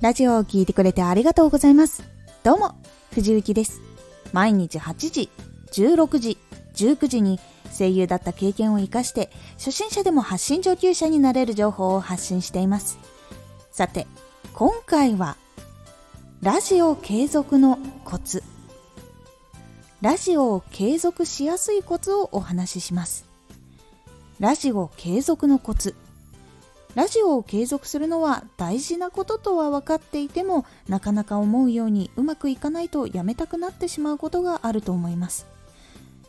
ラジオを聴いてくれてありがとうございます。どうも、藤幸です。毎日8時、16時、19時に声優だった経験を活かして、初心者でも発信上級者になれる情報を発信しています。さて、今回は、ラジオ継続のコツ。ラジオを継続しやすいコツをお話しします。ラジオ継続のコツ。ラジオを継続するのは大事なこととは分かっていてもなかなか思うようにうまくいかないとやめたくなってしまうことがあると思います。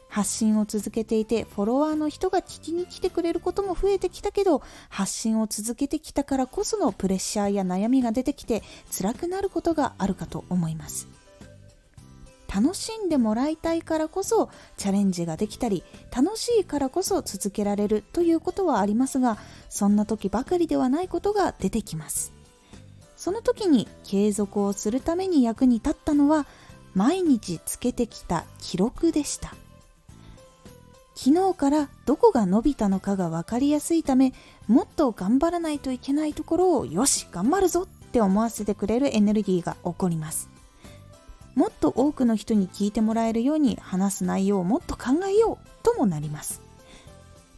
発信を続けていてフォロワーの人が聞きに来てくれることも増えてきたけど発信を続けてきたからこそのプレッシャーや悩みが出てきて辛くなることがあるかと思います。楽しんでもらいたいからこそチャレンジができたり楽しいからこそ続けられるということはありますがそんな時ばかりではないことが出てきます。その時に継続をするために役に立ったのは毎日つけてきた記録でした。昨日からどこが伸びたのかが分かりやすいためもっと頑張らないといけないところをよし頑張るぞって思わせてくれるエネルギーが起こります。もっと多くの人に聞いてもらえるように話す内容をもっと考えようともなります。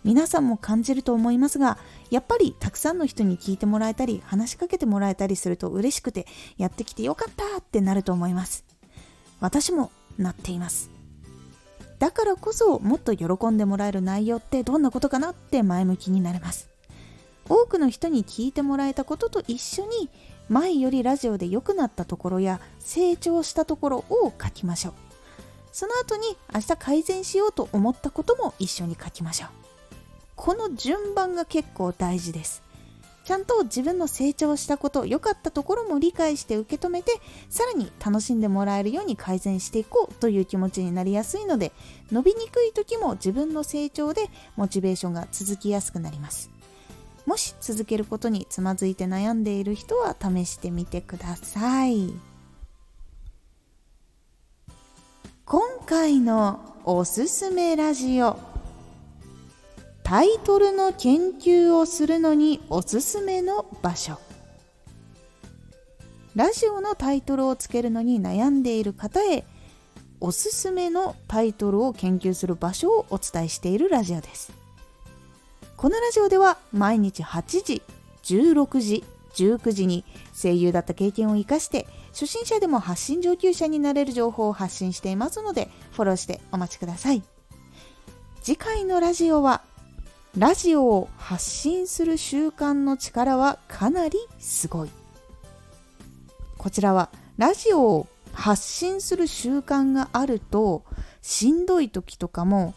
皆さんも感じると思いますがやっぱりたくさんの人に聞いてもらえたり話しかけてもらえたりすると嬉しくてやってきてよかったってなると思います。私もなっています。だからこそもっと喜んでもらえる内容ってどんなことかなって前向きになれます。多くの人に聞いてもらえたことと一緒に前よりラジオで良くなったところや成長したところを書きましょう。その後に明日改善しようと思ったことも一緒に書きましょう。この順番が結構大事です。ちゃんと自分の成長したこと良かったところも理解して受け止めてさらに楽しんでもらえるように改善していこうという気持ちになりやすいので伸びにくい時も自分の成長でモチベーションが続きやすくなります。もし続けることにつまずいて悩んでいる人は試してみてください。今回のおすすめラジオ。タイトルの研究をするのにおすすめの場所。ラジオのタイトルをつけるのに悩んでいる方へおすすめのタイトルを研究する場所をお伝えしているラジオです。このラジオでは毎日8時、16時、19時に声優だった経験を生かして初心者でも発信上級者になれる情報を発信していますのでフォローしてお待ちください。次回のラジオはラジオを発信する習慣の力はかなりすごい。こちらはラジオを発信する習慣があるとしんどい時とかも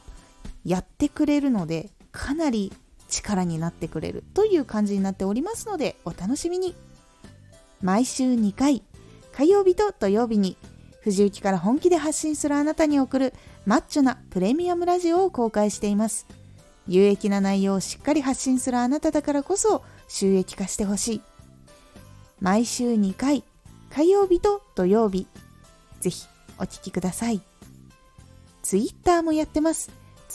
やってくれるのでかなり力になってくれるという感じになっておりますのでお楽しみに。毎週2回火曜日と土曜日に藤雪から本気で発信するあなたに送るマッチョなプレミアムラジオを公開しています。有益な内容をしっかり発信するあなただからこそ収益化してほしい。毎週2回火曜日と土曜日ぜひお聴きください。ツイッターもやってます。